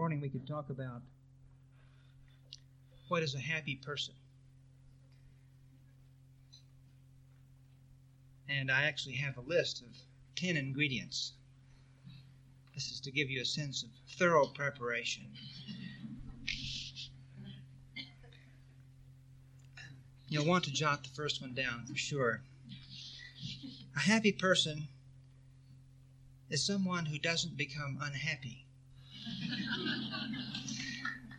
morning we could talk about what is a happy person. And I actually have a list of 10 ingredients. This is to give you a sense of thorough preparation. You'll want to jot the first one down for sure. A happy person is someone who doesn't become unhappy.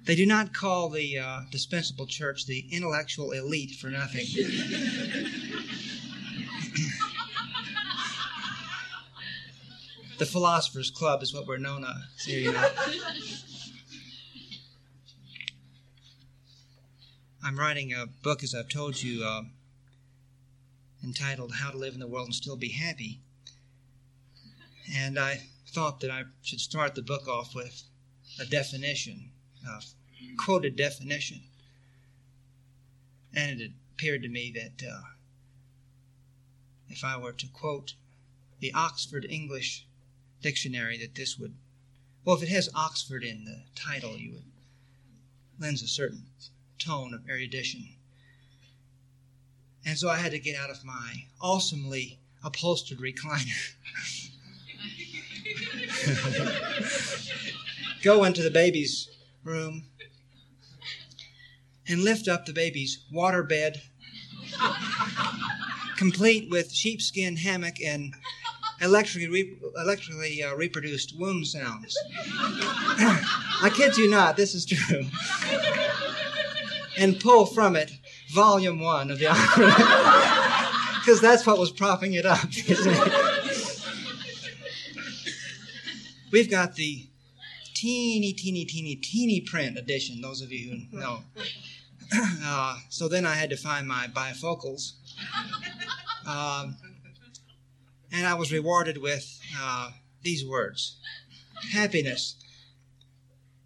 They do not call the uh, dispensable church the intellectual elite for nothing. the Philosophers Club is what we're known as here, you know. I'm writing a book, as I've told you, uh, entitled How to Live in the World and Still Be Happy. And I thought that I should start the book off with a definition, a quoted definition. And it appeared to me that uh, if I were to quote the Oxford English Dictionary, that this would, well, if it has Oxford in the title, you would lends a certain tone of erudition. And so I had to get out of my awesomely upholstered recliner. Go into the baby's room and lift up the baby's water bed, complete with sheepskin hammock and electrically, re- electrically uh, reproduced womb sounds. I kid you not, this is true. and pull from it volume one of the opera. Because that's what was propping it up. We've got the teeny, teeny, teeny, teeny print edition, those of you who know. Uh, so then I had to find my bifocals. Um, and I was rewarded with uh, these words happiness,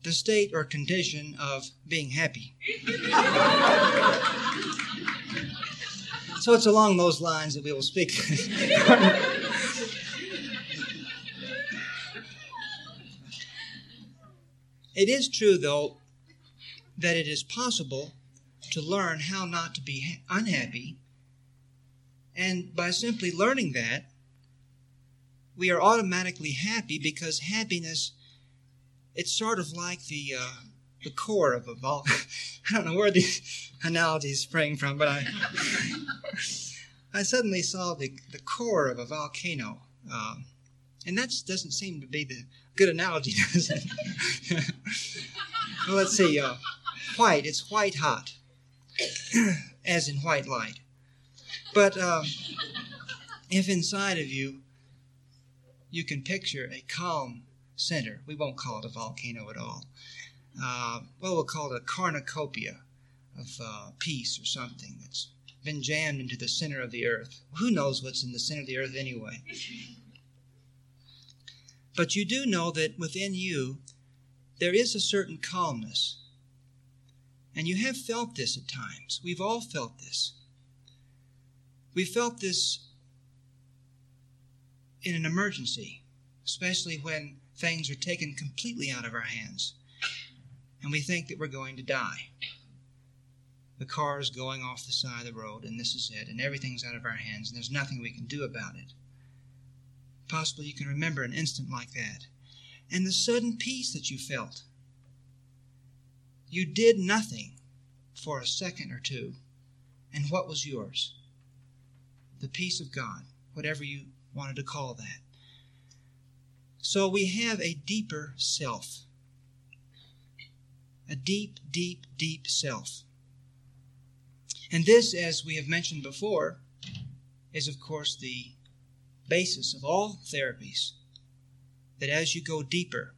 the state or condition of being happy. so it's along those lines that we will speak. It is true, though, that it is possible to learn how not to be unhappy. And by simply learning that, we are automatically happy because happiness, it's sort of like the, uh, the core of a vol. I don't know where these analogies spring from, but I, I suddenly saw the, the core of a volcano. Um, and that doesn't seem to be the good analogy, doesn't it? well, let's see. Uh, white, it's white hot, as in white light. But uh, if inside of you you can picture a calm center, we won't call it a volcano at all. Uh, well, we'll call it a cornucopia of uh, peace or something that's been jammed into the center of the earth. Who knows what's in the center of the earth anyway? But you do know that within you there is a certain calmness. And you have felt this at times. We've all felt this. We felt this in an emergency, especially when things are taken completely out of our hands and we think that we're going to die. The car is going off the side of the road, and this is it, and everything's out of our hands, and there's nothing we can do about it. Possibly you can remember an instant like that. And the sudden peace that you felt. You did nothing for a second or two. And what was yours? The peace of God, whatever you wanted to call that. So we have a deeper self. A deep, deep, deep self. And this, as we have mentioned before, is of course the basis of all therapies that as you go deeper,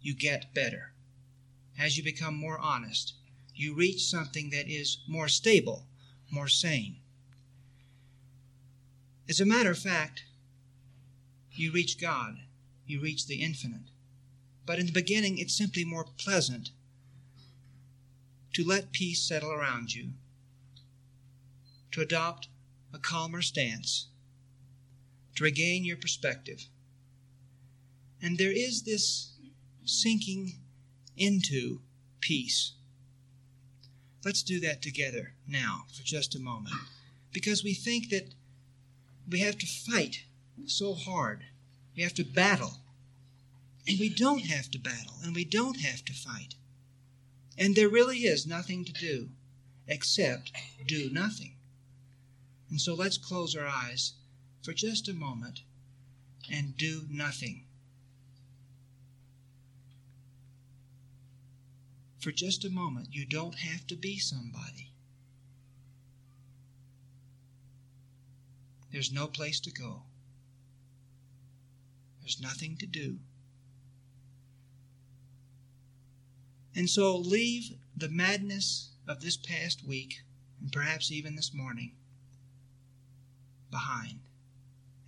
you get better. As you become more honest, you reach something that is more stable, more sane. As a matter of fact, you reach God, you reach the infinite. But in the beginning, it's simply more pleasant to let peace settle around you, to adopt a calmer stance to regain your perspective. And there is this sinking into peace. Let's do that together now for just a moment. Because we think that we have to fight so hard, we have to battle. And we don't have to battle, and we don't have to fight. And there really is nothing to do except do nothing. And so let's close our eyes for just a moment and do nothing. For just a moment, you don't have to be somebody. There's no place to go. There's nothing to do. And so leave the madness of this past week, and perhaps even this morning, behind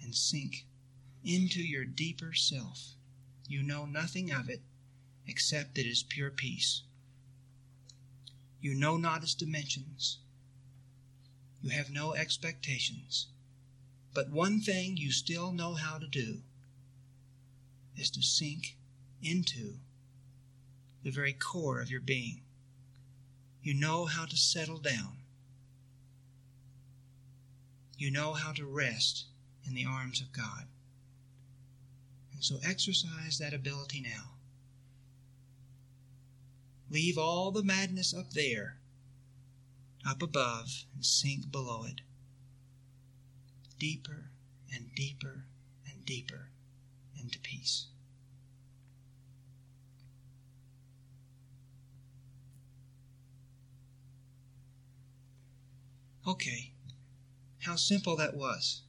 and sink into your deeper self. You know nothing of it except it is pure peace. You know not its dimensions. You have no expectations. But one thing you still know how to do is to sink into the very core of your being. You know how to settle down. You know how to rest in the arms of God. And so exercise that ability now. Leave all the madness up there, up above, and sink below it deeper and deeper and deeper into peace. Okay, how simple that was.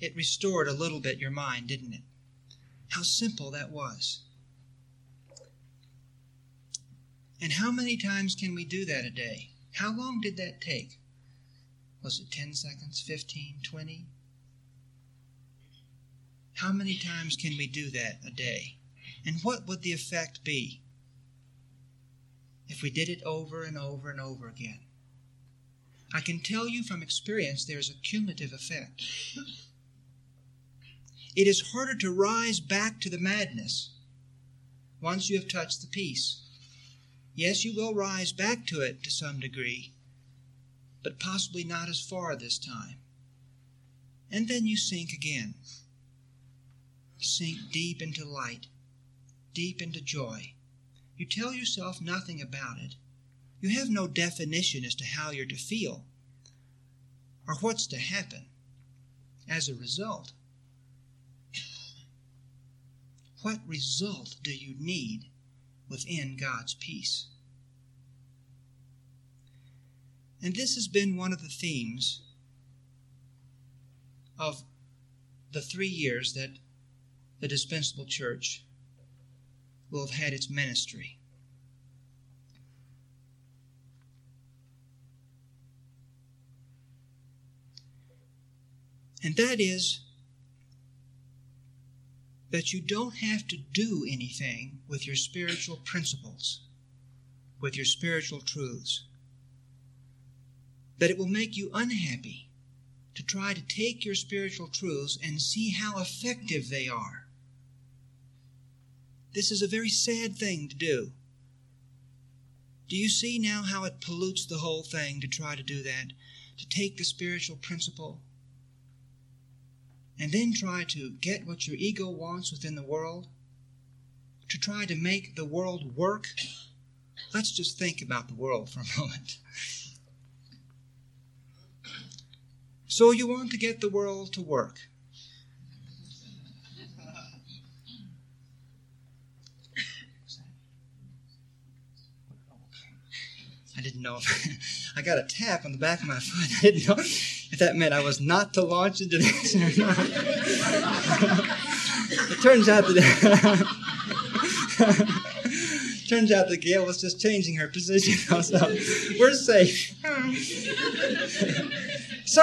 It restored a little bit your mind, didn't it? How simple that was. And how many times can we do that a day? How long did that take? Was it 10 seconds, 15, 20? How many times can we do that a day? And what would the effect be if we did it over and over and over again? I can tell you from experience there's a cumulative effect. It is harder to rise back to the madness once you have touched the peace. Yes, you will rise back to it to some degree, but possibly not as far this time. And then you sink again. Sink deep into light, deep into joy. You tell yourself nothing about it. You have no definition as to how you're to feel or what's to happen as a result. What result do you need within God's peace? And this has been one of the themes of the three years that the Dispensable Church will have had its ministry. And that is that you don't have to do anything with your spiritual principles, with your spiritual truths that it will make you unhappy to try to take your spiritual truths and see how effective they are. This is a very sad thing to do. Do you see now how it pollutes the whole thing to try to do that? To take the spiritual principle and then try to get what your ego wants within the world? To try to make the world work? Let's just think about the world for a moment. So you want to get the world to work. Didn't know if I got a tap on the back of my foot. I didn't know if that meant I was not to launch into this or not. it turns out that turns out that Gail was just changing her position. So we're safe. So,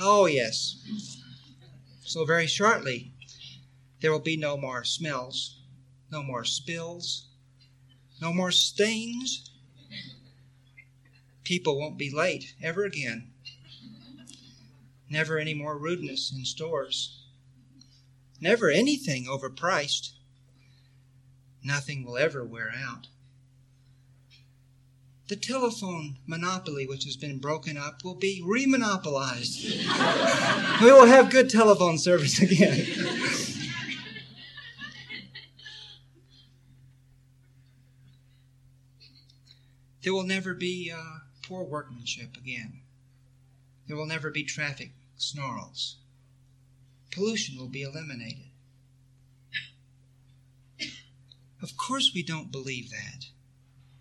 oh, yes. So, very shortly, there will be no more smells, no more spills, no more stains. People won't be late ever again. Never any more rudeness in stores. Never anything overpriced. Nothing will ever wear out. The telephone monopoly, which has been broken up, will be remonopolized. we will have good telephone service again. There will never be uh, poor workmanship again. There will never be traffic snarls. Pollution will be eliminated. Of course, we don't believe that.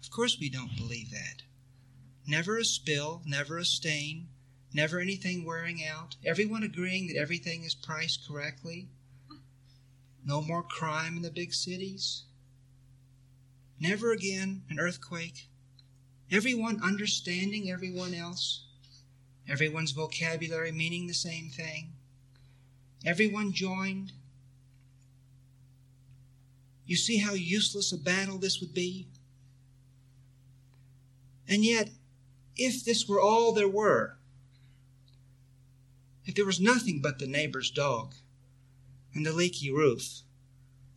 Of course, we don't believe that. Never a spill, never a stain, never anything wearing out, everyone agreeing that everything is priced correctly. No more crime in the big cities. Never again an earthquake. Everyone understanding everyone else. Everyone's vocabulary meaning the same thing. Everyone joined. You see how useless a battle this would be? And yet, if this were all there were, if there was nothing but the neighbor's dog and the leaky roof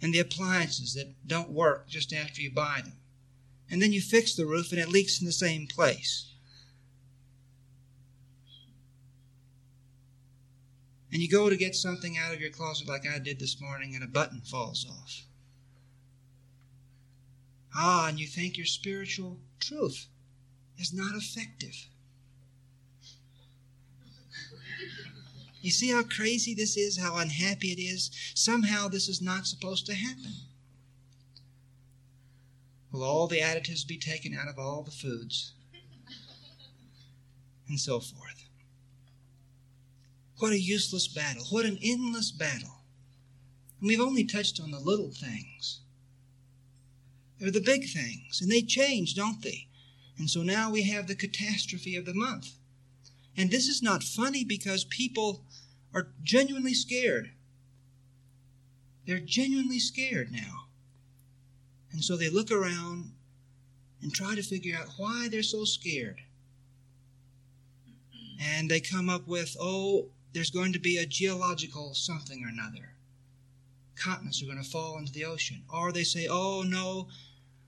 and the appliances that don't work just after you buy them, and then you fix the roof and it leaks in the same place, and you go to get something out of your closet like I did this morning and a button falls off. Ah, and you think your spiritual truth is not effective. You see how crazy this is, how unhappy it is? Somehow this is not supposed to happen. Will all the additives be taken out of all the foods? And so forth. What a useless battle. What an endless battle. And we've only touched on the little things. They're the big things, and they change, don't they? And so now we have the catastrophe of the month. And this is not funny because people are genuinely scared. They're genuinely scared now. And so they look around and try to figure out why they're so scared. And they come up with, oh, there's going to be a geological something or another. Continents are going to fall into the ocean. Or they say, oh no,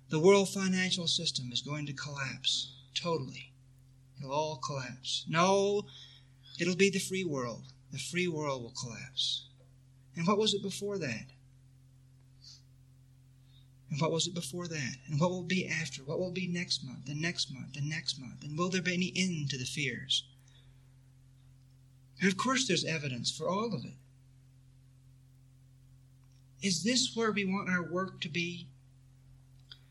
the world financial system is going to collapse totally. It'll all collapse. No, it'll be the free world. The free world will collapse. And what was it before that? And what was it before that? And what will be after? What will be next month, the next month, the next month? And will there be any end to the fears? And of course, there's evidence for all of it. Is this where we want our work to be?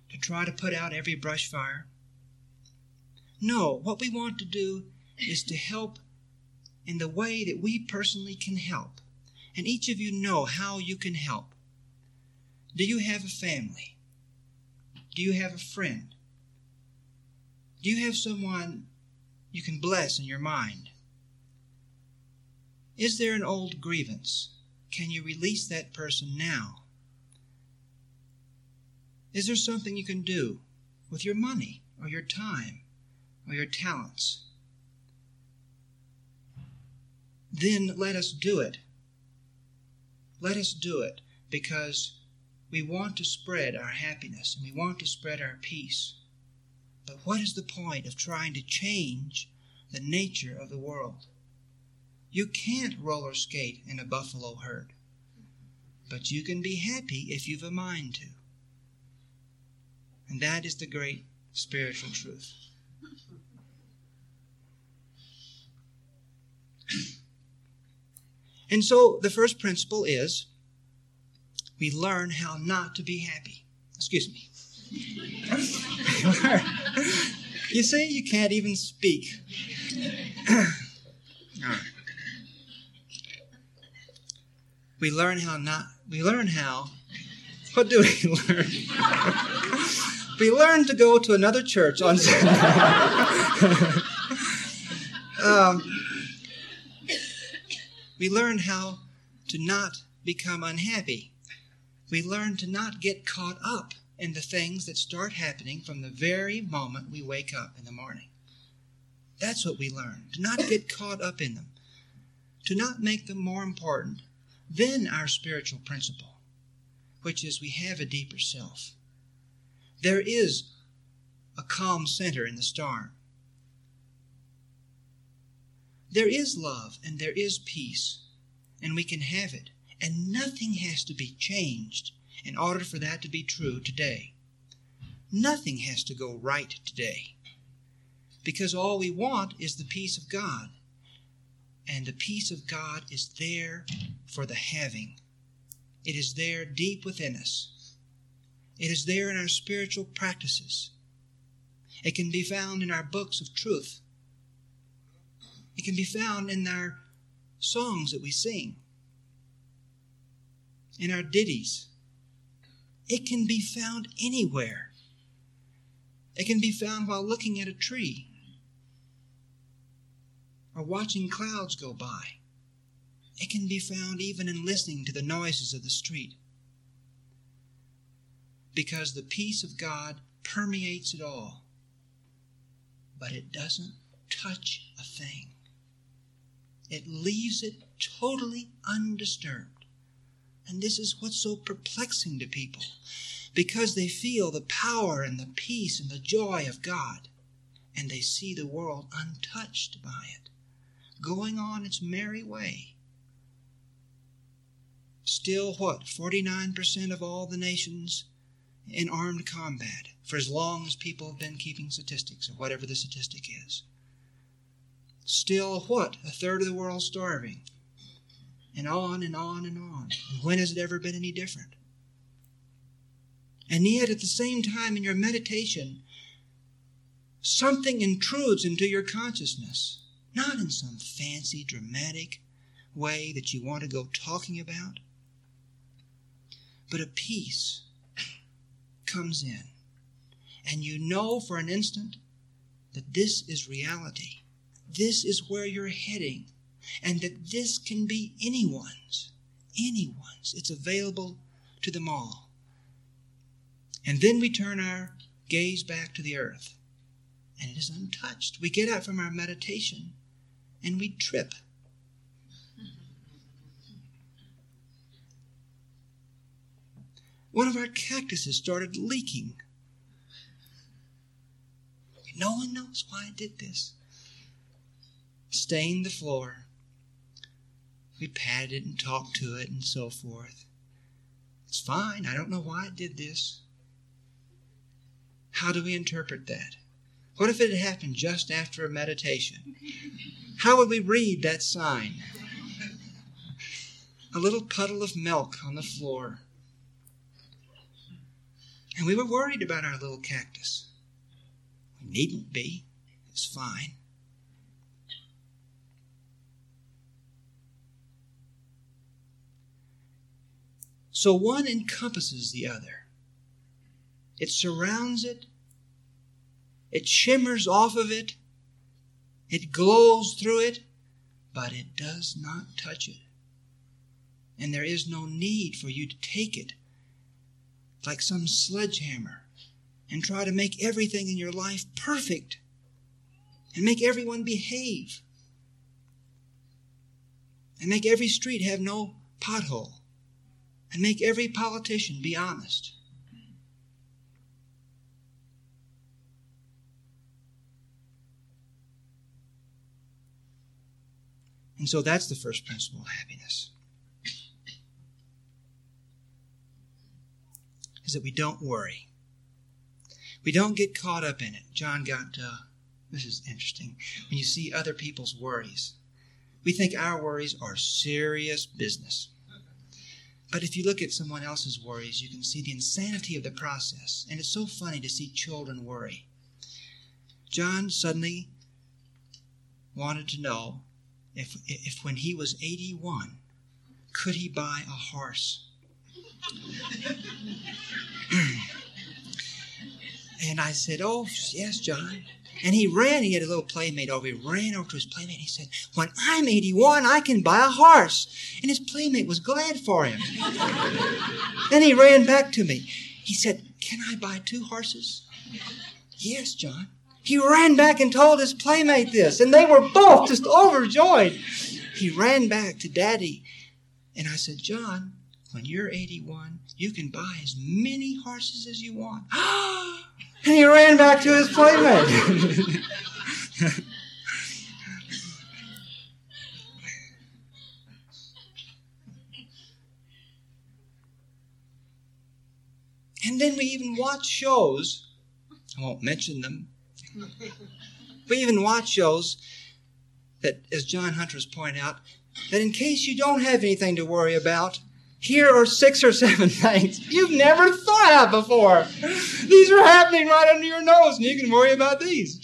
To try to put out every brush fire? No, what we want to do is to help in the way that we personally can help. And each of you know how you can help. Do you have a family? Do you have a friend? Do you have someone you can bless in your mind? Is there an old grievance? Can you release that person now? Is there something you can do with your money or your time or your talents? Then let us do it. Let us do it because we want to spread our happiness and we want to spread our peace. But what is the point of trying to change the nature of the world? You can't roller skate in a buffalo herd, but you can be happy if you've a mind to. And that is the great spiritual truth. And so the first principle is we learn how not to be happy. Excuse me. you see, you can't even speak. We learn how not we learn how what do we learn we learn to go to another church on sunday um, we learn how to not become unhappy we learn to not get caught up in the things that start happening from the very moment we wake up in the morning that's what we learn to not get caught up in them to not make them more important than our spiritual principle, which is we have a deeper self. There is a calm center in the storm. There is love and there is peace, and we can have it, and nothing has to be changed in order for that to be true today. Nothing has to go right today because all we want is the peace of God. And the peace of God is there for the having. It is there deep within us. It is there in our spiritual practices. It can be found in our books of truth. It can be found in our songs that we sing, in our ditties. It can be found anywhere. It can be found while looking at a tree or watching clouds go by. It can be found even in listening to the noises of the street. Because the peace of God permeates it all, but it doesn't touch a thing. It leaves it totally undisturbed. And this is what's so perplexing to people because they feel the power and the peace and the joy of God, and they see the world untouched by it going on its merry way. Still, what? 49% of all the nations in armed combat for as long as people have been keeping statistics, or whatever the statistic is. Still, what? A third of the world starving. And on and on and on. And when has it ever been any different? And yet, at the same time, in your meditation, something intrudes into your consciousness not in some fancy, dramatic way that you want to go talking about, but a peace comes in. And you know for an instant that this is reality. This is where you're heading. And that this can be anyone's. Anyone's. It's available to them all. And then we turn our gaze back to the earth. And it is untouched. We get out from our meditation and we trip. One of our cactuses started leaking. No one knows why I did this. Stained the floor. We patted it and talked to it and so forth. It's fine. I don't know why it did this. How do we interpret that? What if it had happened just after a meditation? How would we read that sign? A little puddle of milk on the floor. And we were worried about our little cactus. We needn't be. It's fine. So one encompasses the other. It surrounds it. It shimmers off of it. It glows through it, but it does not touch it. And there is no need for you to take it like some sledgehammer and try to make everything in your life perfect and make everyone behave and make every street have no pothole and make every politician be honest. And so that's the first principle of happiness. Is that we don't worry. We don't get caught up in it. John got, uh, this is interesting. When you see other people's worries, we think our worries are serious business. But if you look at someone else's worries, you can see the insanity of the process. And it's so funny to see children worry. John suddenly wanted to know if, if when he was 81, could he buy a horse? and I said, Oh, yes, John. And he ran, he had a little playmate over. He ran over to his playmate and he said, When I'm 81, I can buy a horse. And his playmate was glad for him. then he ran back to me. He said, Can I buy two horses? Yes, John. He ran back and told his playmate this, and they were both just overjoyed. He ran back to Daddy. And I said, John, when you're 81, you can buy as many horses as you want. and he ran back to his playmate. and then we even watch shows. I won't mention them. we even watch shows that, as John Hunter has pointed out, that in case you don't have anything to worry about, here are six or seven things you've never thought of before. These are happening right under your nose, and you can worry about these.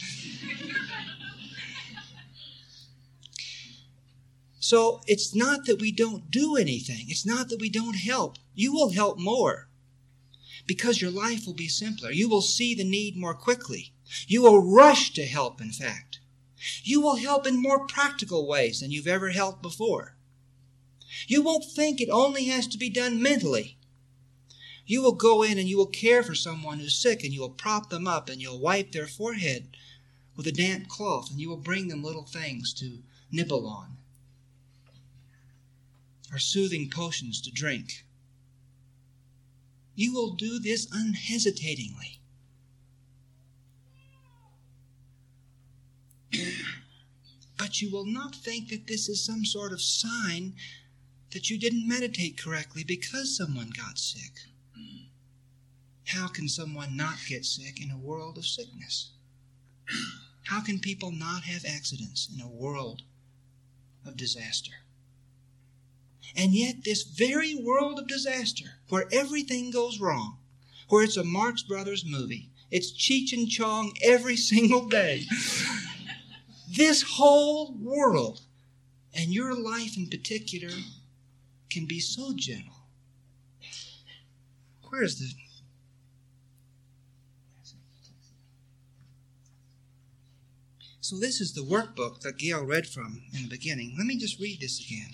So it's not that we don't do anything, it's not that we don't help. You will help more because your life will be simpler. You will see the need more quickly. You will rush to help, in fact. You will help in more practical ways than you've ever helped before. You won't think it only has to be done mentally. You will go in and you will care for someone who's sick and you will prop them up and you'll wipe their forehead with a damp cloth and you will bring them little things to nibble on or soothing potions to drink. You will do this unhesitatingly. but you will not think that this is some sort of sign that you didn't meditate correctly because someone got sick. How can someone not get sick in a world of sickness? How can people not have accidents in a world of disaster? And yet, this very world of disaster, where everything goes wrong, where it's a Marx Brothers movie, it's Cheech and Chong every single day, this whole world, and your life in particular, can be so gentle. Where's the. So, this is the workbook that Gail read from in the beginning. Let me just read this again.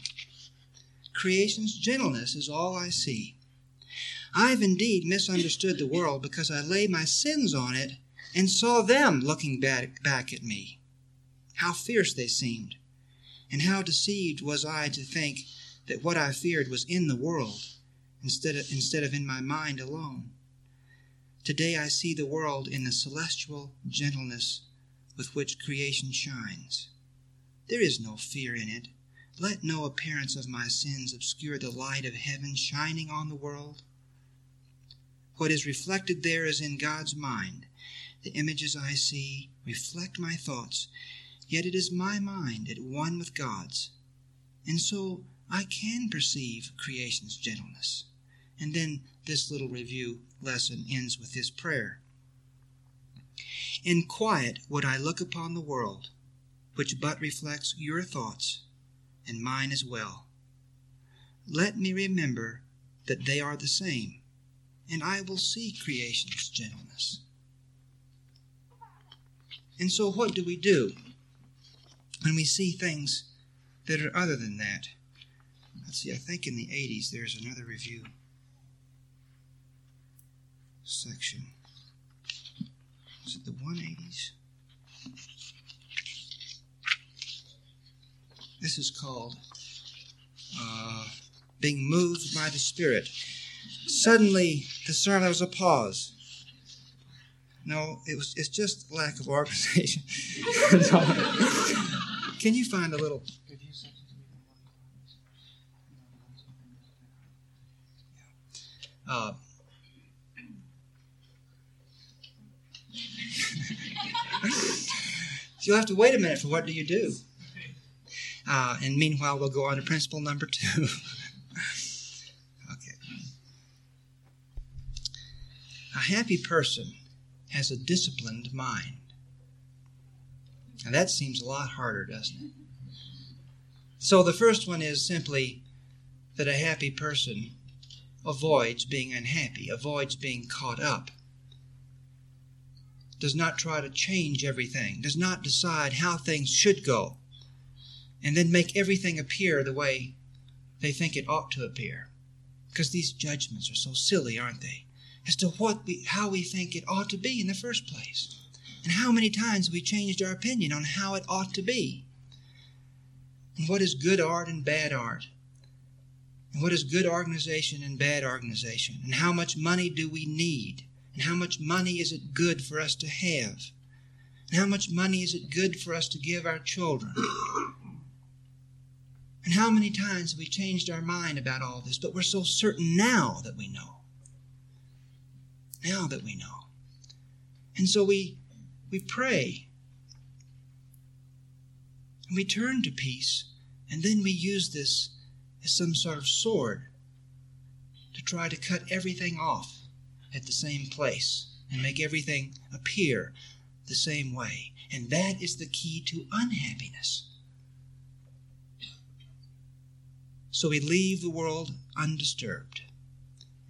Creation's gentleness is all I see. I've indeed misunderstood the world because I lay my sins on it and saw them looking back, back at me. How fierce they seemed, and how deceived was I to think that what I feared was in the world instead of, instead of in my mind alone. Today I see the world in the celestial gentleness with which creation shines. There is no fear in it. Let no appearance of my sins obscure the light of heaven shining on the world. What is reflected there is in God's mind. The images I see reflect my thoughts, yet it is my mind at one with God's. And so I can perceive creation's gentleness. And then this little review lesson ends with this prayer. In quiet would I look upon the world, which but reflects your thoughts, and mine as well. Let me remember that they are the same, and I will see creation's gentleness. And so, what do we do when we see things that are other than that? See, I think in the 80s there's another review section. Is it the 180s? This is called uh, Being Moved by the Spirit. Suddenly, there was a pause. No, it was it's just lack of organization. Can you find a little Uh, you'll have to wait a minute for what do you do? Uh, and meanwhile, we'll go on to principle number two. okay. A happy person has a disciplined mind. Now that seems a lot harder, doesn't it? So the first one is simply that a happy person avoids being unhappy, avoids being caught up, does not try to change everything, does not decide how things should go, and then make everything appear the way they think it ought to appear. Because these judgments are so silly, aren't they? As to what we, how we think it ought to be in the first place. And how many times we changed our opinion on how it ought to be. And what is good art and bad art? And what is good organization and bad organization? And how much money do we need? And how much money is it good for us to have? And how much money is it good for us to give our children? And how many times have we changed our mind about all this? But we're so certain now that we know. Now that we know. And so we we pray. And we turn to peace, and then we use this as some sort of sword to try to cut everything off at the same place and make everything appear the same way. And that is the key to unhappiness. So we leave the world undisturbed.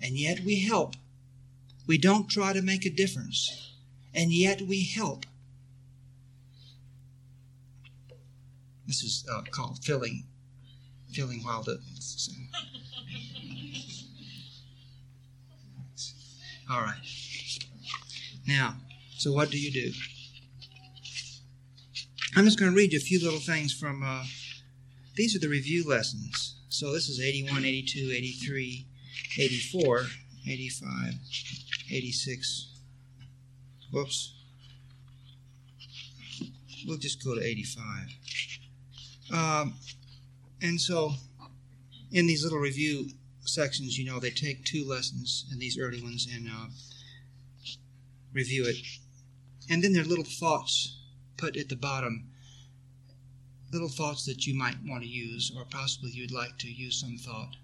And yet we help. We don't try to make a difference. And yet we help. This is uh, called filling, filling while the. All right. Now, so what do you do? I'm just going to read you a few little things from. Uh, these are the review lessons. So this is 81, 82, 83, 84, 85, 86. Whoops. We'll just go to 85. Um, and so, in these little review sections, you know, they take two lessons in these early ones and uh, review it. And then there are little thoughts put at the bottom little thoughts that you might want to use, or possibly you'd like to use some thought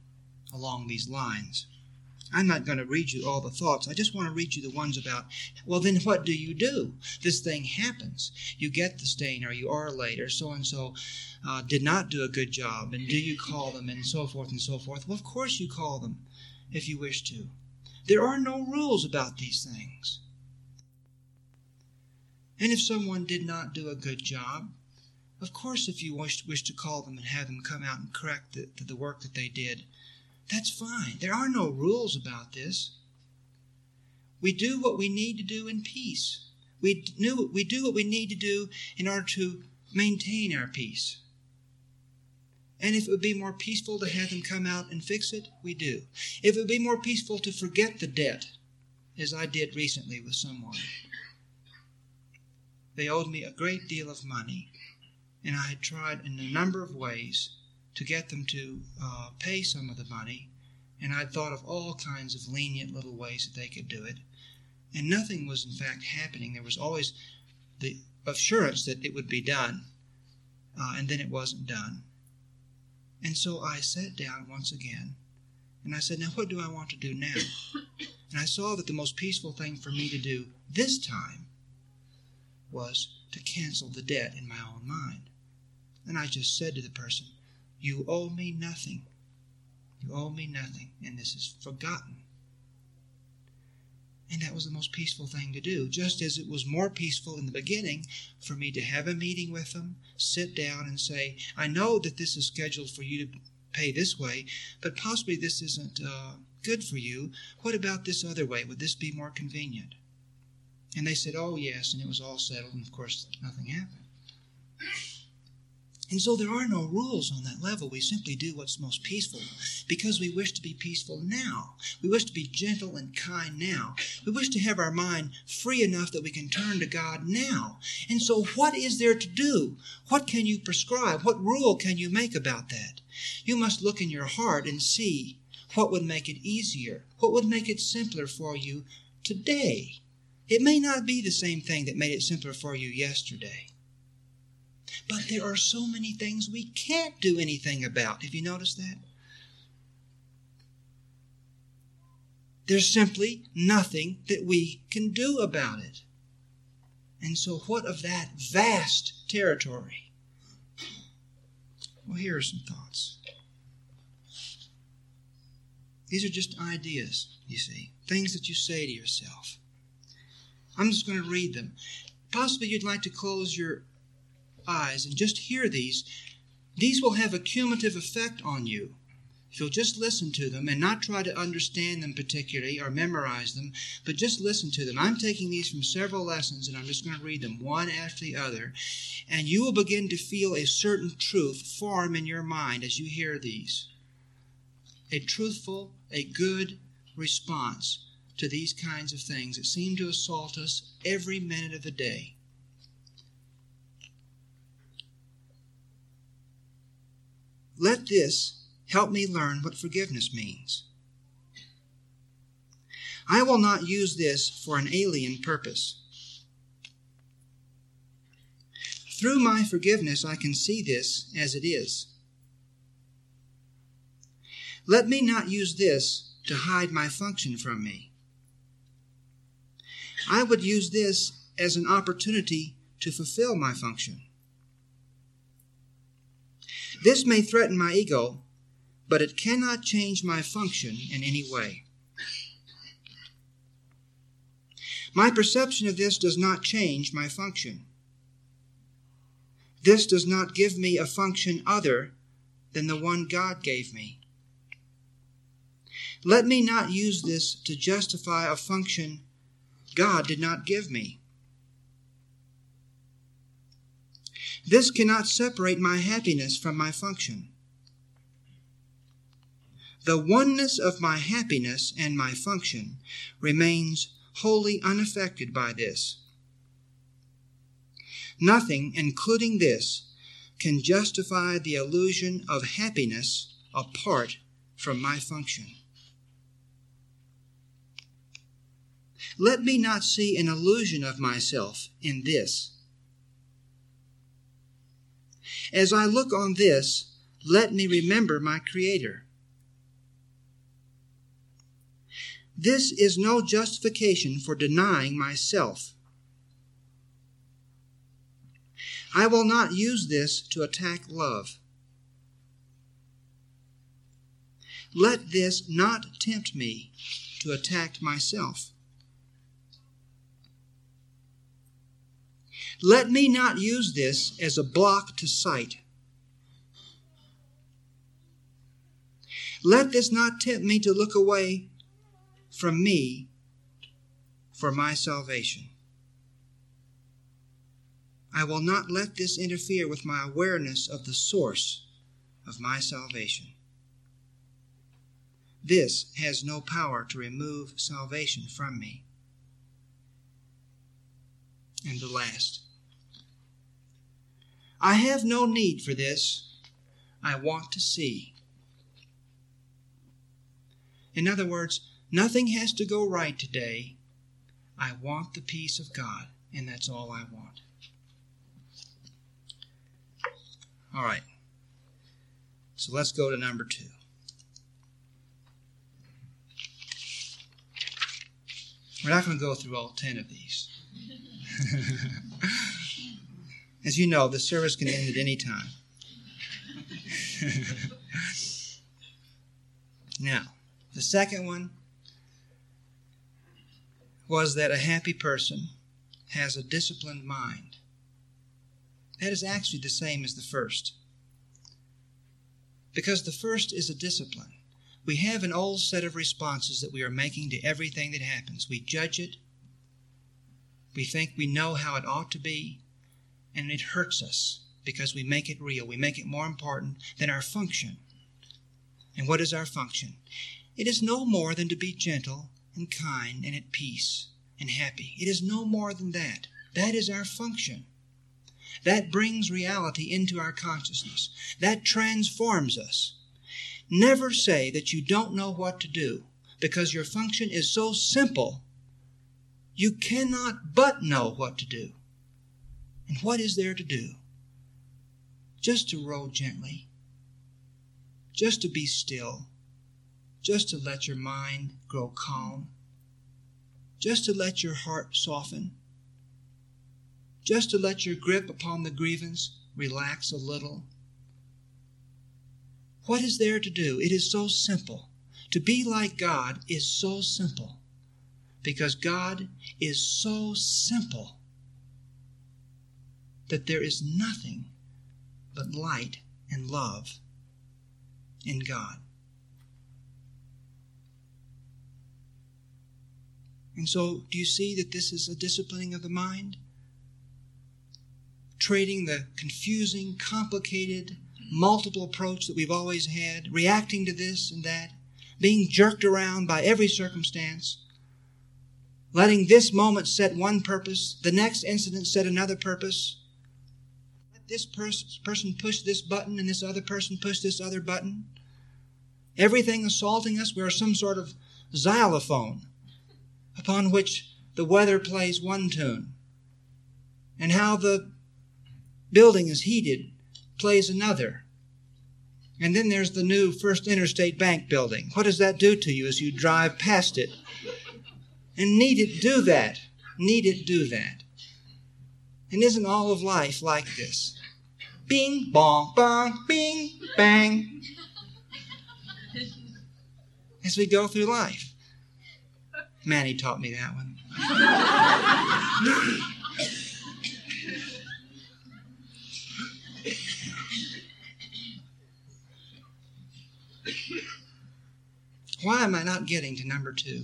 along these lines. I'm not going to read you all the thoughts. I just want to read you the ones about, well, then what do you do? This thing happens. You get the stain, or you are late, or so and so uh, did not do a good job, and do you call them, and so forth and so forth? Well, of course you call them if you wish to. There are no rules about these things. And if someone did not do a good job, of course, if you wish, wish to call them and have them come out and correct the, the work that they did, that's fine. There are no rules about this. We do what we need to do in peace. We, do what we need to do in order to maintain our peace. And if it would be more peaceful to have them come out and fix it, we do. If it would be more peaceful to forget the debt, as I did recently with someone, they owed me a great deal of money and I had tried in a number of ways to get them to uh, pay some of the money, and I'd thought of all kinds of lenient little ways that they could do it, and nothing was in fact happening. There was always the assurance that it would be done, uh, and then it wasn't done. And so I sat down once again, and I said, Now what do I want to do now? And I saw that the most peaceful thing for me to do this time was to cancel the debt in my own mind. And I just said to the person, You owe me nothing. You owe me nothing, and this is forgotten. And that was the most peaceful thing to do, just as it was more peaceful in the beginning for me to have a meeting with them, sit down and say, I know that this is scheduled for you to pay this way, but possibly this isn't uh, good for you. What about this other way? Would this be more convenient? And they said, Oh, yes, and it was all settled, and of course, nothing happened. And so there are no rules on that level. We simply do what's most peaceful because we wish to be peaceful now. We wish to be gentle and kind now. We wish to have our mind free enough that we can turn to God now. And so, what is there to do? What can you prescribe? What rule can you make about that? You must look in your heart and see what would make it easier, what would make it simpler for you today. It may not be the same thing that made it simpler for you yesterday. But there are so many things we can't do anything about. Have you noticed that? There's simply nothing that we can do about it. And so, what of that vast territory? Well, here are some thoughts. These are just ideas, you see, things that you say to yourself. I'm just going to read them. Possibly you'd like to close your eyes and just hear these, these will have a cumulative effect on you. if you'll just listen to them and not try to understand them particularly or memorize them, but just listen to them. I'm taking these from several lessons and I'm just going to read them one after the other. And you will begin to feel a certain truth form in your mind as you hear these. A truthful, a good response to these kinds of things that seem to assault us every minute of the day. Let this Help me learn what forgiveness means. I will not use this for an alien purpose. Through my forgiveness, I can see this as it is. Let me not use this to hide my function from me. I would use this as an opportunity to fulfill my function. This may threaten my ego, but it cannot change my function in any way. My perception of this does not change my function. This does not give me a function other than the one God gave me. Let me not use this to justify a function God did not give me. This cannot separate my happiness from my function. The oneness of my happiness and my function remains wholly unaffected by this. Nothing, including this, can justify the illusion of happiness apart from my function. Let me not see an illusion of myself in this. As I look on this, let me remember my Creator This is no justification for denying myself. I will not use this to attack love. Let this not tempt me to attack myself. Let me not use this as a block to sight. Let this not tempt me to look away from me for my salvation. I will not let this interfere with my awareness of the source of my salvation. This has no power to remove salvation from me. And the last. I have no need for this. I want to see. In other words, Nothing has to go right today. I want the peace of God, and that's all I want. All right. So let's go to number two. We're not going to go through all 10 of these. As you know, the service can end at any time. now, the second one was that a happy person has a disciplined mind. That is actually the same as the first. Because the first is a discipline. We have an old set of responses that we are making to everything that happens. We judge it, we think we know how it ought to be, and it hurts us because we make it real. We make it more important than our function. And what is our function? It is no more than to be gentle and kind and at peace and happy. It is no more than that. That is our function. That brings reality into our consciousness. That transforms us. Never say that you don't know what to do because your function is so simple. You cannot but know what to do. And what is there to do? Just to row gently, just to be still, just to let your mind grow calm, just to let your heart soften, just to let your grip upon the grievance relax a little. What is there to do? It is so simple. To be like God is so simple because God is so simple that there is nothing but light and love in God. And so, do you see that this is a disciplining of the mind? Trading the confusing, complicated, multiple approach that we've always had, reacting to this and that, being jerked around by every circumstance, letting this moment set one purpose, the next incident set another purpose, this pers- person pushed this button and this other person pushed this other button. Everything assaulting us, we're some sort of xylophone upon which the weather plays one tune, and how the building is heated plays another. And then there's the new First Interstate Bank building. What does that do to you as you drive past it? And need it do that. Need it do that. And isn't all of life like this? Bing, bong, bong, bing, bang. As we go through life. Manny taught me that one. Why am I not getting to number two?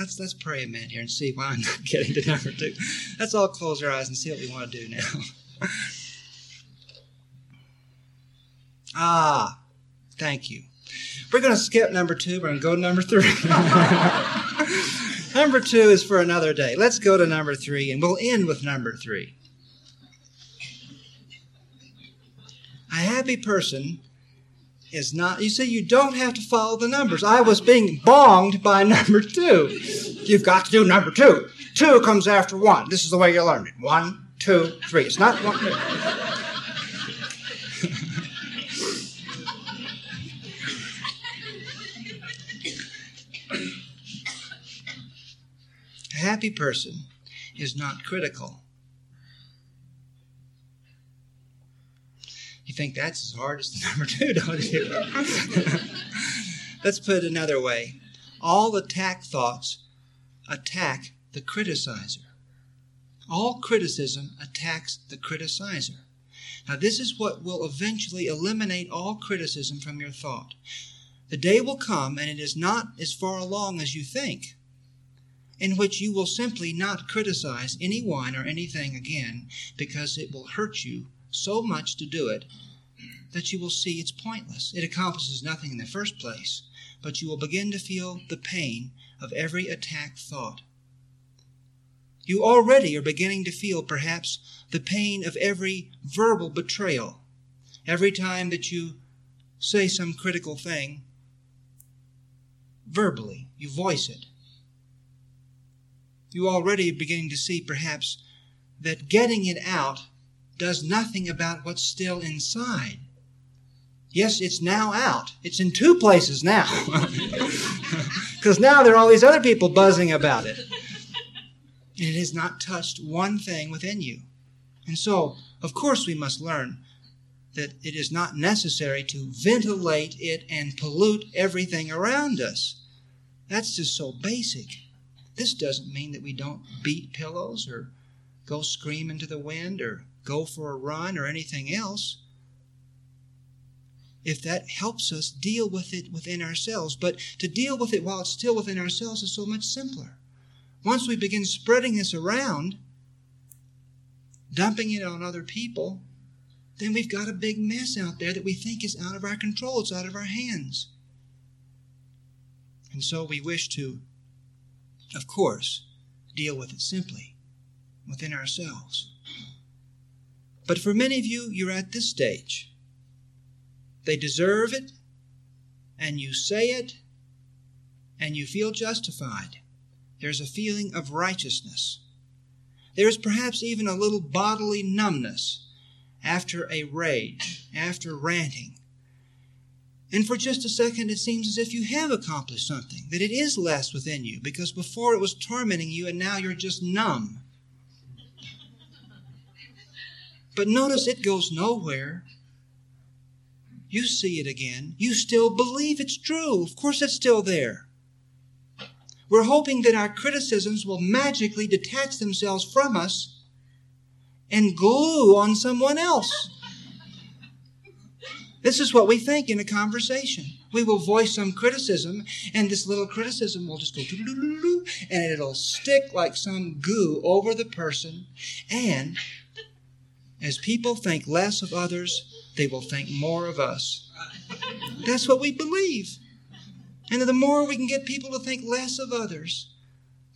Let's let's pray a minute here and see why I'm not getting to number two. Let's all close our eyes and see what we want to do now. ah, thank you. We're going to skip number two. We're going to go to number three. number two is for another day. Let's go to number three, and we'll end with number three. A happy person is not, you see, you don't have to follow the numbers. I was being bonged by number two. You've got to do number two. Two comes after one. This is the way you learn it. One, two, three. It's not one. A happy person is not critical. You think that's as hard as the number two, don't you? Let's put it another way. All attack thoughts attack the criticizer. All criticism attacks the criticizer. Now, this is what will eventually eliminate all criticism from your thought. The day will come, and it is not as far along as you think, in which you will simply not criticize anyone or anything again because it will hurt you so much to do it that you will see it's pointless. It accomplishes nothing in the first place, but you will begin to feel the pain of every attack thought. You already are beginning to feel perhaps the pain of every verbal betrayal. Every time that you say some critical thing, verbally, you voice it. You already are beginning to see perhaps that getting it out does nothing about what's still inside. Yes, it's now out. It's in two places now. Because now there are all these other people buzzing about it. And it has not touched one thing within you. And so, of course, we must learn that it is not necessary to ventilate it and pollute everything around us. That's just so basic. This doesn't mean that we don't beat pillows or go scream into the wind or go for a run or anything else. If that helps us deal with it within ourselves. But to deal with it while it's still within ourselves is so much simpler. Once we begin spreading this around, dumping it on other people, then we've got a big mess out there that we think is out of our control, it's out of our hands. And so we wish to, of course, deal with it simply within ourselves. But for many of you, you're at this stage. They deserve it, and you say it, and you feel justified. There's a feeling of righteousness. There's perhaps even a little bodily numbness after a rage, after ranting. And for just a second, it seems as if you have accomplished something, that it is less within you, because before it was tormenting you and now you're just numb. But notice it goes nowhere. You see it again. You still believe it's true. Of course, it's still there. We're hoping that our criticisms will magically detach themselves from us and glue on someone else. This is what we think in a conversation. We will voice some criticism, and this little criticism will just go and it'll stick like some goo over the person. And as people think less of others, they will think more of us. That's what we believe. And the more we can get people to think less of others,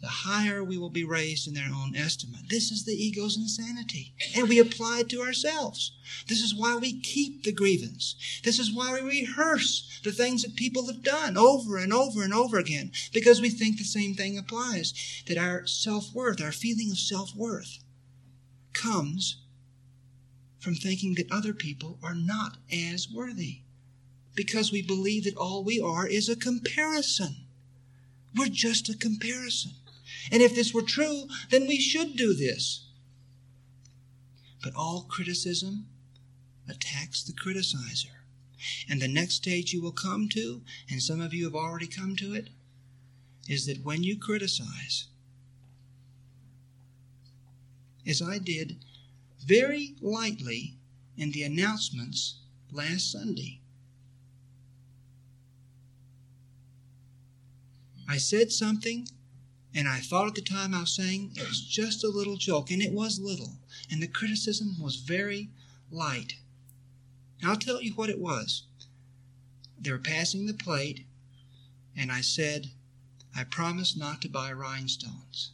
the higher we will be raised in their own estimate. This is the ego's insanity. And we apply it to ourselves. This is why we keep the grievance. This is why we rehearse the things that people have done over and over and over again, because we think the same thing applies. That our self worth, our feeling of self worth, comes from thinking that other people are not as worthy. Because we believe that all we are is a comparison. We're just a comparison. And if this were true, then we should do this. But all criticism attacks the criticizer. And the next stage you will come to, and some of you have already come to it, is that when you criticize, as I did very lightly in the announcements last Sunday, I said something and I thought at the time I was saying it was just a little joke, and it was little. And the criticism was very light. I'll tell you what it was. They were passing the plate, and I said, I promise not to buy rhinestones.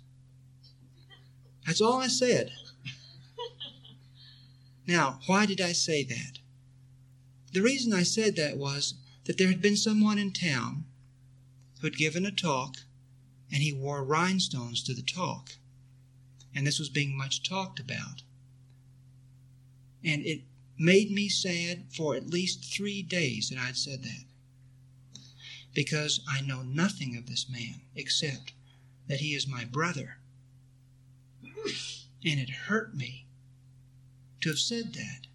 That's all I said. Now, why did I say that? The reason I said that was that there had been someone in town who had given a talk and he wore rhinestones to the talk. And this was being much talked about. And it made me sad for at least three days that I'd said that. Because I know nothing of this man except that he is my brother. And it hurt me to have said that.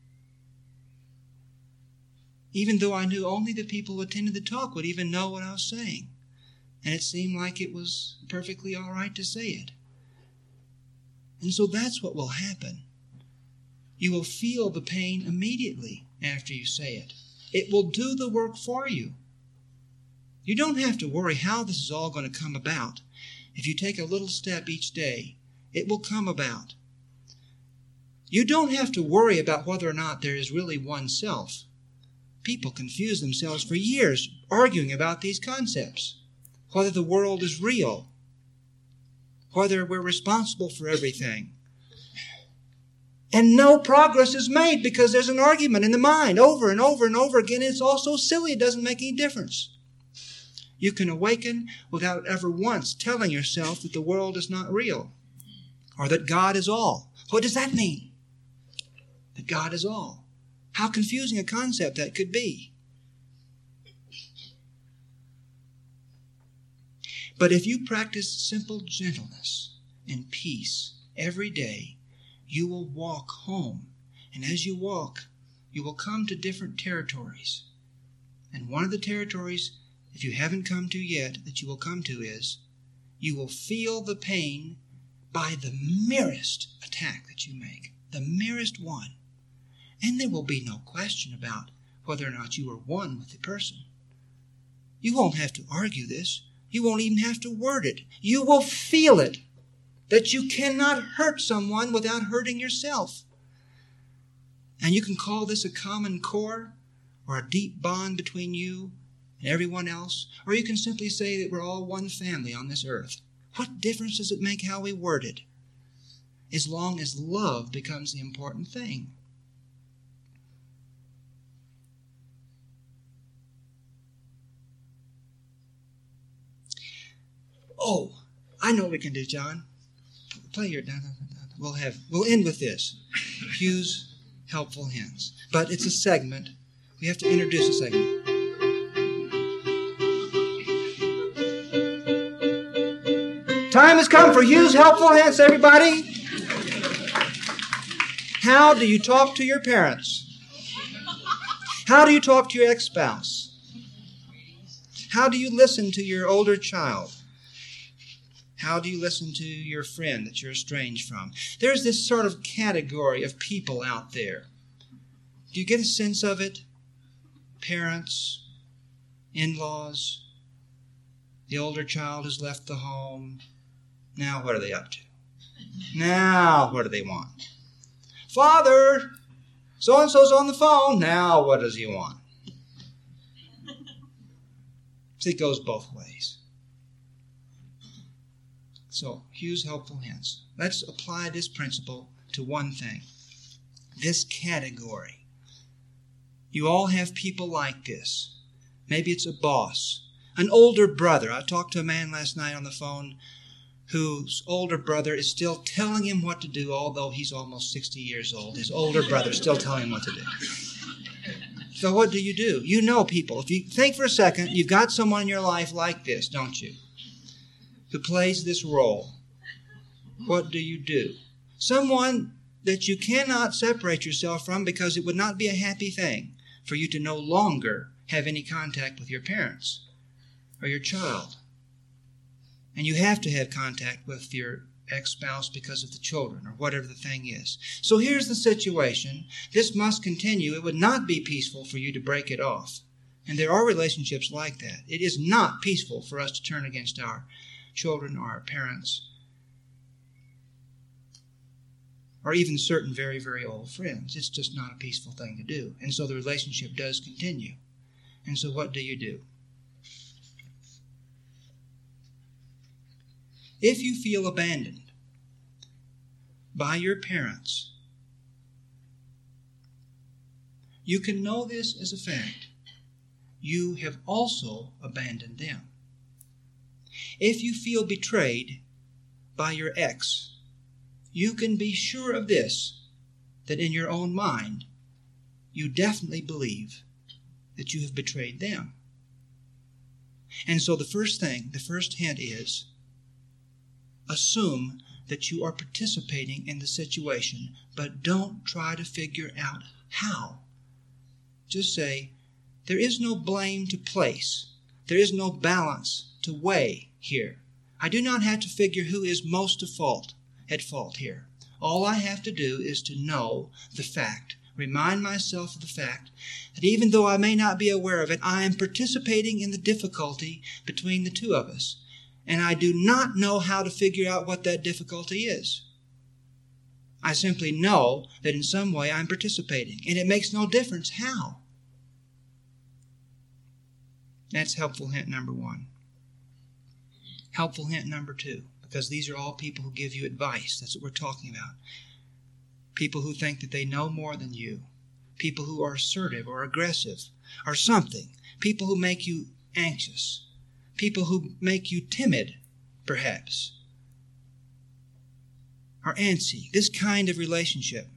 Even though I knew only the people who attended the talk would even know what I was saying and it seemed like it was perfectly all right to say it. And so that's what will happen. You will feel the pain immediately after you say it. It will do the work for you. You don't have to worry how this is all going to come about. If you take a little step each day, it will come about. You don't have to worry about whether or not there is really one self. People confuse themselves for years arguing about these concepts whether the world is real, whether we're responsible for everything. And no progress is made because there's an argument in the mind over and over and over again. It's all so silly, it doesn't make any difference. You can awaken without ever once telling yourself that the world is not real or that God is all. What does that mean? That God is all. How confusing a concept that could be. But if you practice simple gentleness and peace every day, you will walk home. And as you walk, you will come to different territories. And one of the territories, if you haven't come to yet, that you will come to is you will feel the pain by the merest attack that you make, the merest one. And there will be no question about whether or not you are one with the person. You won't have to argue this. You won't even have to word it. You will feel it that you cannot hurt someone without hurting yourself. And you can call this a common core or a deep bond between you and everyone else, or you can simply say that we're all one family on this earth. What difference does it make how we word it? As long as love becomes the important thing. Oh, I know what we can do, John. Play your. We'll have. We'll end with this. Hugh's helpful hints, but it's a segment. We have to introduce a segment. Time has come for Hugh's helpful hints, everybody. How do you talk to your parents? How do you talk to your ex spouse? How do you listen to your older child? How do you listen to your friend that you're estranged from? There's this sort of category of people out there. Do you get a sense of it? parents, in laws. The older child has left the home. Now, what are they up to? Now, what do they want? Father, so and so's on the phone. Now, what does he want? it goes both ways. So, Hugh's helpful hints. Let's apply this principle to one thing this category. You all have people like this. Maybe it's a boss, an older brother. I talked to a man last night on the phone whose older brother is still telling him what to do, although he's almost 60 years old. His older brother still telling him what to do. So, what do you do? You know people. If you think for a second, you've got someone in your life like this, don't you? Who plays this role. What do you do? Someone that you cannot separate yourself from because it would not be a happy thing for you to no longer have any contact with your parents or your child. And you have to have contact with your ex spouse because of the children or whatever the thing is. So here's the situation. This must continue. It would not be peaceful for you to break it off. And there are relationships like that. It is not peaceful for us to turn against our children or our parents or even certain very, very old friends. It's just not a peaceful thing to do. And so the relationship does continue. And so what do you do? If you feel abandoned by your parents, you can know this as a fact. You have also abandoned them. If you feel betrayed by your ex, you can be sure of this that in your own mind, you definitely believe that you have betrayed them. And so the first thing, the first hint is assume that you are participating in the situation, but don't try to figure out how. Just say, there is no blame to place, there is no balance to weigh here. I do not have to figure who is most at fault at fault here. All I have to do is to know the fact, remind myself of the fact that even though I may not be aware of it, I am participating in the difficulty between the two of us. And I do not know how to figure out what that difficulty is. I simply know that in some way I'm participating, and it makes no difference how. That's helpful hint number one. Helpful hint number two because these are all people who give you advice. That's what we're talking about. People who think that they know more than you. People who are assertive or aggressive or something. People who make you anxious. People who make you timid, perhaps. Or antsy. This kind of relationship.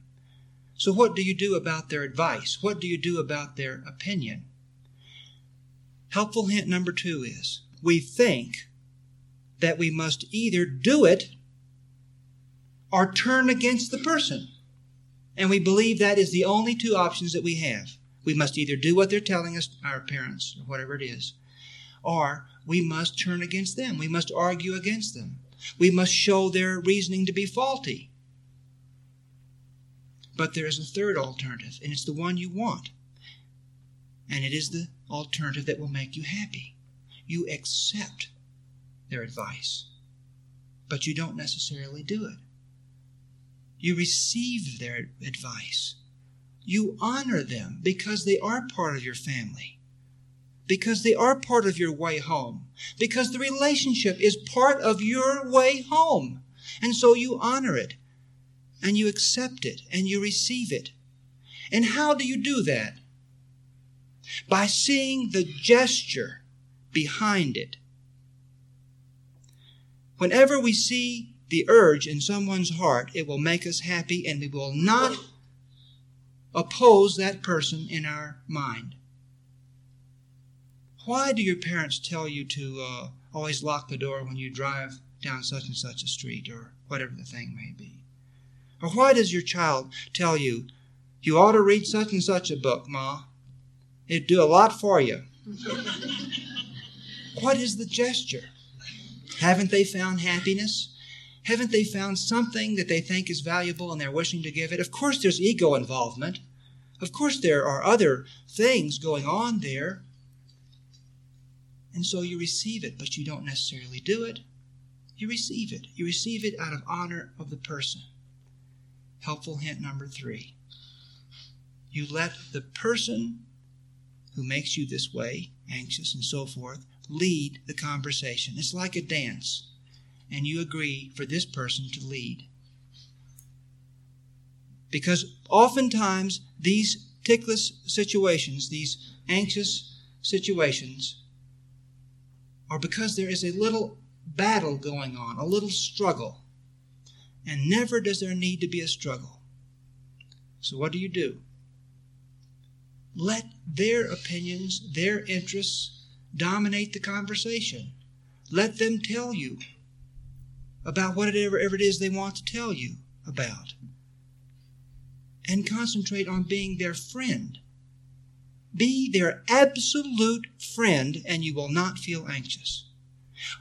So, what do you do about their advice? What do you do about their opinion? Helpful hint number two is we think that we must either do it or turn against the person. And we believe that is the only two options that we have. We must either do what they're telling us, our parents, or whatever it is, or we must turn against them. We must argue against them. We must show their reasoning to be faulty. But there is a third alternative, and it's the one you want. And it is the alternative that will make you happy. You accept their advice, but you don't necessarily do it. You receive their advice. You honor them because they are part of your family, because they are part of your way home, because the relationship is part of your way home. And so you honor it, and you accept it, and you receive it. And how do you do that? By seeing the gesture behind it Whenever we see the urge in someone's heart, it will make us happy and we will not oppose that person in our mind. Why do your parents tell you to uh, always lock the door when you drive down such and such a street or whatever the thing may be? Or why does your child tell you, you ought to read such and such a book, Ma? It'd do a lot for you. what is the gesture? Haven't they found happiness? Haven't they found something that they think is valuable and they're wishing to give it? Of course, there's ego involvement. Of course, there are other things going on there. And so you receive it, but you don't necessarily do it. You receive it. You receive it out of honor of the person. Helpful hint number three. You let the person who makes you this way, anxious and so forth, lead the conversation. It's like a dance, and you agree for this person to lead. Because oftentimes these tickless situations, these anxious situations, are because there is a little battle going on, a little struggle. And never does there need to be a struggle. So, what do you do? Let their opinions, their interests dominate the conversation. Let them tell you about whatever it is they want to tell you about. And concentrate on being their friend. Be their absolute friend, and you will not feel anxious.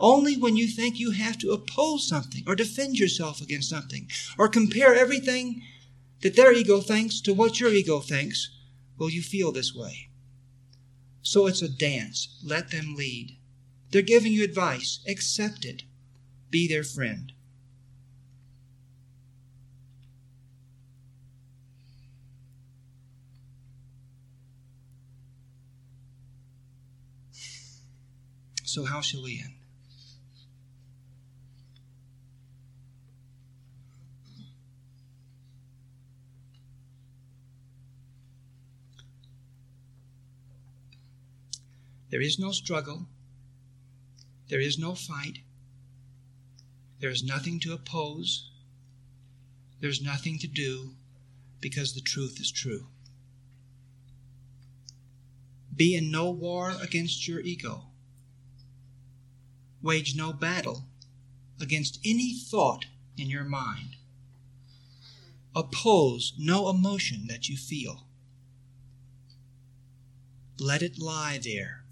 Only when you think you have to oppose something or defend yourself against something or compare everything that their ego thinks to what your ego thinks will you feel this way. So it's a dance. Let them lead. They're giving you advice. Accept it. Be their friend. So, how shall we end? There is no struggle. There is no fight. There is nothing to oppose. There's nothing to do because the truth is true. Be in no war against your ego. Wage no battle against any thought in your mind. Oppose no emotion that you feel. Let it lie there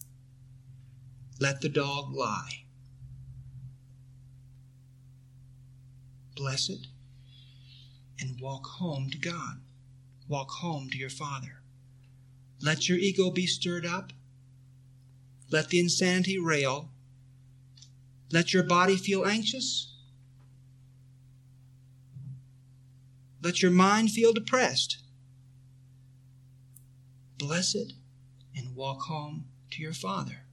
let the dog lie. Bless it and walk home to God. Walk home to your Father. Let your ego be stirred up. Let the insanity rail. Let your body feel anxious. Let your mind feel depressed. Bless it and walk home to your Father.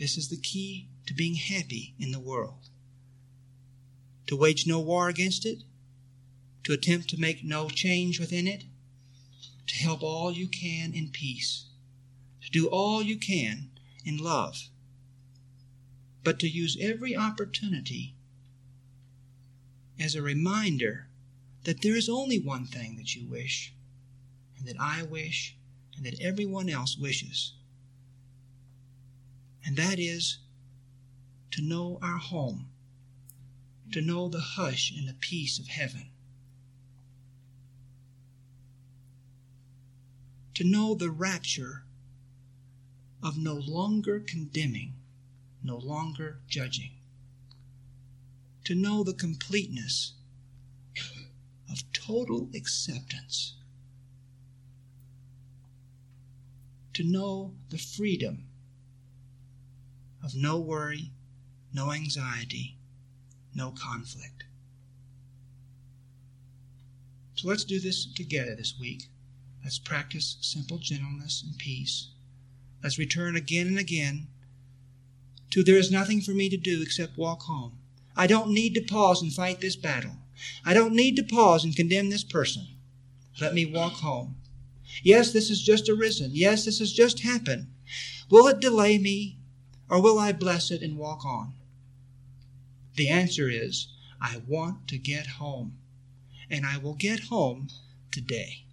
This is the key to being happy in the world. To wage no war against it, to attempt to make no change within it, to help all you can in peace, to do all you can in love, but to use every opportunity as a reminder that there is only one thing that you wish, and that I wish, and that everyone else wishes and that is to know our home, to know the hush and the peace of heaven, to know the rapture of no longer condemning, no longer judging, to know the completeness of total acceptance, to know the freedom of no worry, no anxiety, no conflict. So let's do this together this week. Let's practice simple gentleness and peace. Let's return again and again to there is nothing for me to do except walk home. I don't need to pause and fight this battle. I don't need to pause and condemn this person. Let me walk home. Yes, this has just arisen. Yes, this has just happened. Will it delay me? Or will I bless it and walk on? The answer is I want to get home. And I will get home today.